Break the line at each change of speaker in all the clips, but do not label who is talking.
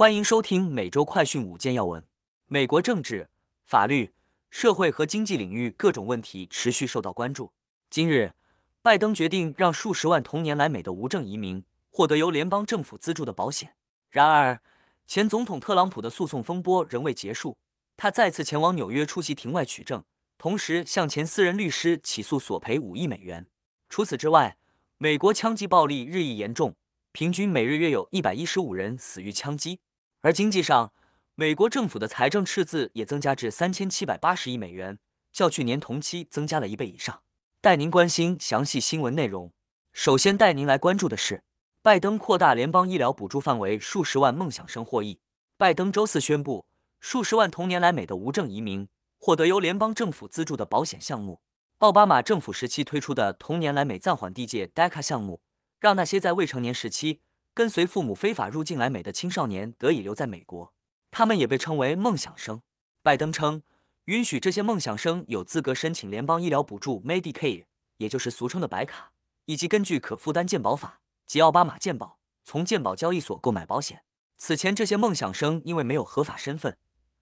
欢迎收听每周快讯五件要闻。美国政治、法律、社会和经济领域各种问题持续受到关注。今日，拜登决定让数十万同年来美的无证移民获得由联邦政府资助的保险。然而，前总统特朗普的诉讼风波仍未结束，他再次前往纽约出席庭外取证，同时向前私人律师起诉索赔五亿美元。除此之外，美国枪击暴力日益严重。平均每日约有一百一十五人死于枪击，而经济上，美国政府的财政赤字也增加至三千七百八十亿美元，较去年同期增加了一倍以上。带您关心详细新闻内容。首先带您来关注的是，拜登扩大联邦医疗补助范围，数十万梦想生获益。拜登周四宣布，数十万同年来美的无证移民获得由联邦政府资助的保险项目。奥巴马政府时期推出的同年来美暂缓地界 DACA 项目。让那些在未成年时期跟随父母非法入境来美的青少年得以留在美国，他们也被称为梦想生。拜登称，允许这些梦想生有资格申请联邦医疗补助 Medicaid，也就是俗称的白卡，以及根据可负担健保法及奥巴马健保从健保交易所购买保险。此前，这些梦想生因为没有合法身份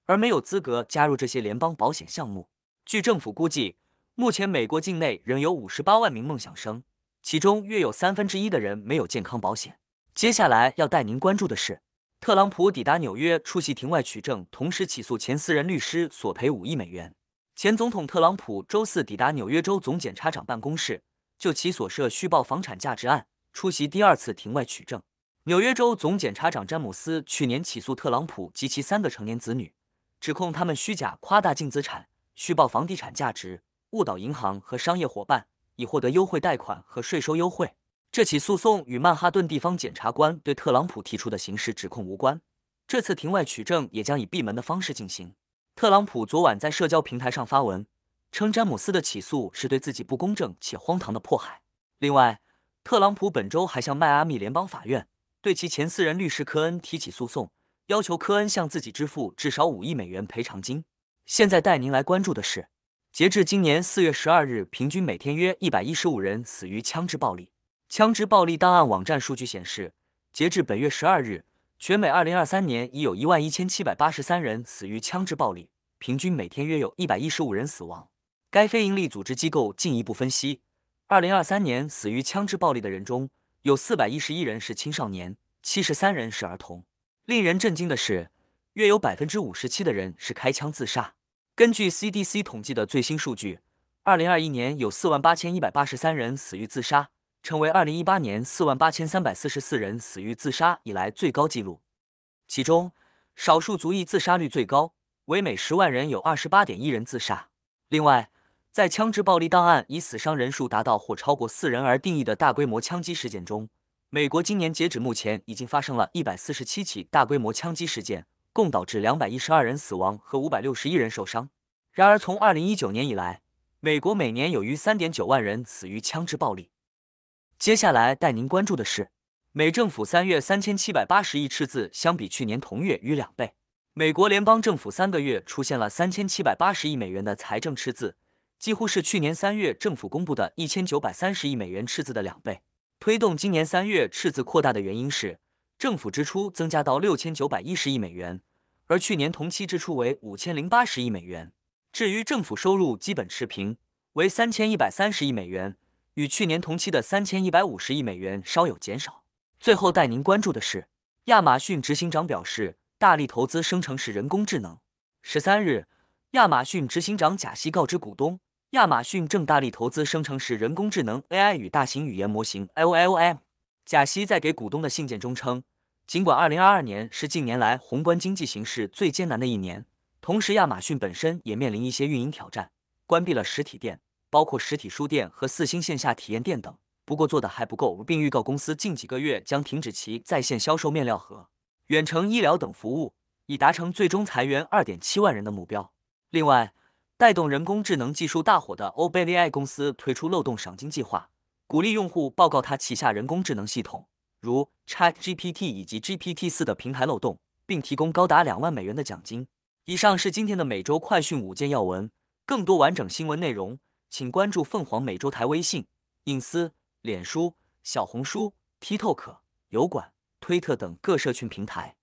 而没有资格加入这些联邦保险项目。据政府估计，目前美国境内仍有五十八万名梦想生。其中约有三分之一的人没有健康保险。接下来要带您关注的是，特朗普抵达纽约出席庭外取证，同时起诉前私人律师索赔五亿美元。前总统特朗普周四抵达纽约州总检察长办公室，就其所涉虚报房产价值案出席第二次庭外取证。纽约州总检察长詹姆斯去年起诉特朗普及其三个成年子女，指控他们虚假夸大净资产、虚报房地产价值、误导银行和商业伙伴。以获得优惠贷款和税收优惠。这起诉讼与曼哈顿地方检察官对特朗普提出的刑事指控无关。这次庭外取证也将以闭门的方式进行。特朗普昨晚在社交平台上发文，称詹姆斯的起诉是对自己不公正且荒唐的迫害。另外，特朗普本周还向迈阿密联邦法院对其前私人律师科恩提起诉讼，要求科恩向自己支付至少五亿美元赔偿金。现在带您来关注的是。截至今年四月十二日，平均每天约一百一十五人死于枪支暴力。枪支暴力档案网站数据显示，截至本月十二日，全美二零二三年已有一万一千七百八十三人死于枪支暴力，平均每天约有一百一十五人死亡。该非营利组织机构进一步分析，二零二三年死于枪支暴力的人中有四百一十一人是青少年，七十三人是儿童。令人震惊的是，约有百分之五十七的人是开枪自杀。根据 CDC 统计的最新数据，二零二一年有四万八千一百八十三人死于自杀，成为二零一八年四万八千三百四十四人死于自杀以来最高纪录。其中，少数族裔自杀率最高，为每十万人有二十八点一人自杀。另外，在枪支暴力档案以死伤人数达到或超过四人而定义的大规模枪击事件中，美国今年截止目前已经发生了一百四十七起大规模枪击事件。共导致两百一十二人死亡和五百六十一人受伤。然而，从二零一九年以来，美国每年有逾三点九万人死于枪支暴力。接下来带您关注的是，美政府三月三千七百八十亿赤字，相比去年同月逾两倍。美国联邦政府三个月出现了三千七百八十亿美元的财政赤字，几乎是去年三月政府公布的一千九百三十亿美元赤字的两倍。推动今年三月赤字扩大的原因是，政府支出增加到六千九百一十亿美元。而去年同期支出为五千零八十亿美元，至于政府收入基本持平，为三千一百三十亿美元，与去年同期的三千一百五十亿美元稍有减少。最后带您关注的是，亚马逊执行长表示，大力投资生成式人工智能。十三日，亚马逊执行长贾西告知股东，亚马逊正大力投资生成式人工智能 AI 与大型语言模型 LLM。贾西在给股东的信件中称。尽管2022年是近年来宏观经济形势最艰难的一年，同时亚马逊本身也面临一些运营挑战，关闭了实体店，包括实体书店和四星线下体验店等。不过做的还不够，并预告公司近几个月将停止其在线销售面料盒、远程医疗等服务，以达成最终裁员2.7万人的目标。另外，带动人工智能技术大火的 OpenAI 公司推出漏洞赏金计划，鼓励用户报告他旗下人工智能系统。如 ChatGPT 以及 GPT-4 的平台漏洞，并提供高达两万美元的奖金。以上是今天的每周快讯五件要闻，更多完整新闻内容，请关注凤凰美洲台微信、隐私、脸书、小红书、TikTok、油管、推特等各社群平台。